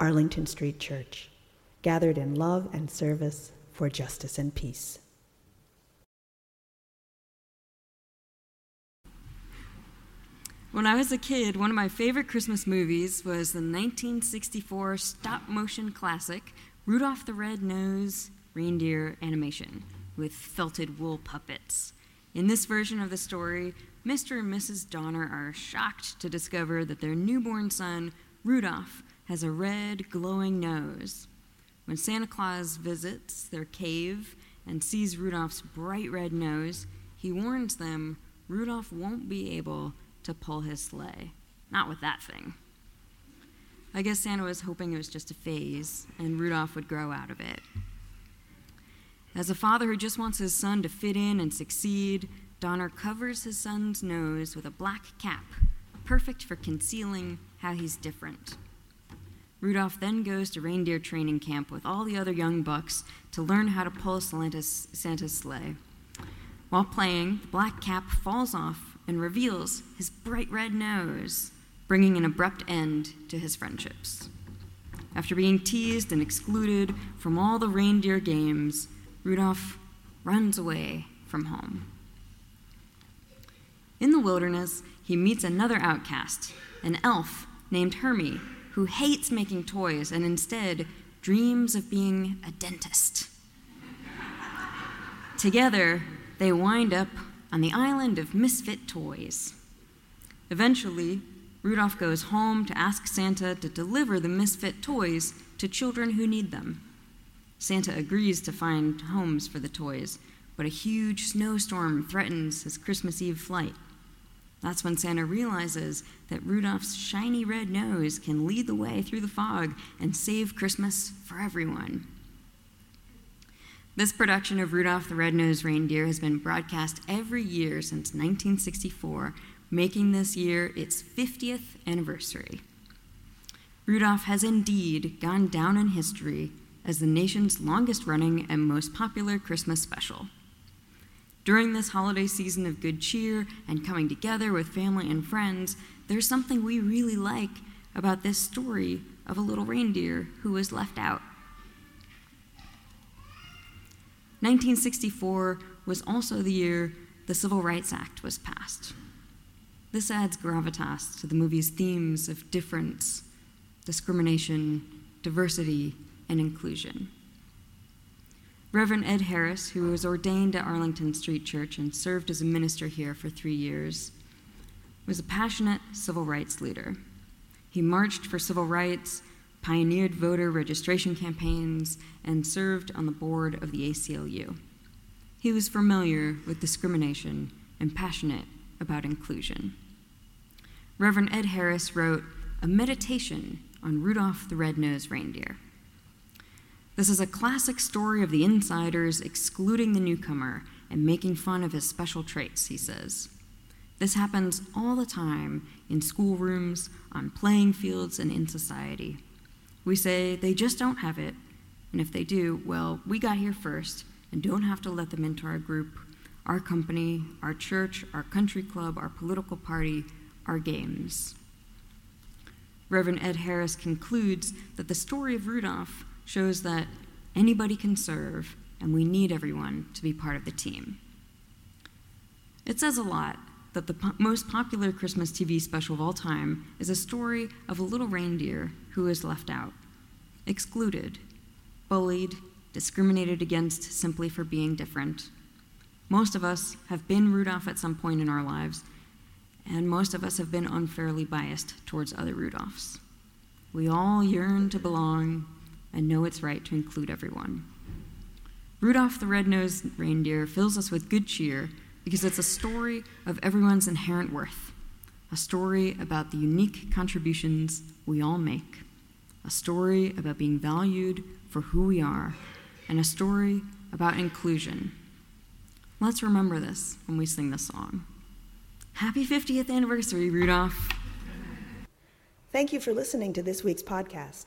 Arlington Street Church, gathered in love and service for justice and peace. When I was a kid, one of my favorite Christmas movies was the 1964 stop motion classic Rudolph the Red-Nosed Reindeer animation with felted wool puppets. In this version of the story, Mr. and Mrs. Donner are shocked to discover that their newborn son, Rudolph, has a red, glowing nose. When Santa Claus visits their cave and sees Rudolph's bright red nose, he warns them Rudolph won't be able to pull his sleigh. Not with that thing. I guess Santa was hoping it was just a phase and Rudolph would grow out of it. As a father who just wants his son to fit in and succeed, Donner covers his son's nose with a black cap, perfect for concealing how he's different. Rudolph then goes to reindeer training camp with all the other young bucks to learn how to pull Santa's, Santa's sleigh. While playing, the black cap falls off and reveals his bright red nose, bringing an abrupt end to his friendships. After being teased and excluded from all the reindeer games, Rudolph runs away from home. In the wilderness, he meets another outcast, an elf named Hermie, who hates making toys and instead dreams of being a dentist. Together, they wind up on the island of misfit toys. Eventually, Rudolph goes home to ask Santa to deliver the misfit toys to children who need them. Santa agrees to find homes for the toys, but a huge snowstorm threatens his Christmas Eve flight. That's when Santa realizes that Rudolph's shiny red nose can lead the way through the fog and save Christmas for everyone. This production of Rudolph the Red-Nosed Reindeer has been broadcast every year since 1964, making this year its 50th anniversary. Rudolph has indeed gone down in history as the nation's longest running and most popular Christmas special. During this holiday season of good cheer and coming together with family and friends, there's something we really like about this story of a little reindeer who was left out. 1964 was also the year the Civil Rights Act was passed. This adds gravitas to the movie's themes of difference, discrimination, diversity, and inclusion. Reverend Ed Harris, who was ordained at Arlington Street Church and served as a minister here for three years, was a passionate civil rights leader. He marched for civil rights, pioneered voter registration campaigns, and served on the board of the ACLU. He was familiar with discrimination and passionate about inclusion. Reverend Ed Harris wrote a meditation on Rudolph the Red-Nosed Reindeer. This is a classic story of the insiders excluding the newcomer and making fun of his special traits, he says. This happens all the time in schoolrooms, on playing fields, and in society. We say they just don't have it, and if they do, well, we got here first and don't have to let them into our group, our company, our church, our country club, our political party, our games. Reverend Ed Harris concludes that the story of Rudolph shows that anybody can serve, and we need everyone to be part of the team. It says a lot that the po- most popular Christmas TV special of all time is a story of a little reindeer who is left out, excluded, bullied, discriminated against simply for being different. Most of us have been Rudolph at some point in our lives, and most of us have been unfairly biased towards other Rudolphs. We all yearn to belong, and know it's right to include everyone. Rudolph the Red-Nosed Reindeer fills us with good cheer because it's a story of everyone's inherent worth, a story about the unique contributions we all make. a story about being valued for who we are, and a story about inclusion. Let's remember this when we sing this song. Happy 50th anniversary, Rudolph. Thank you for listening to this week's podcast.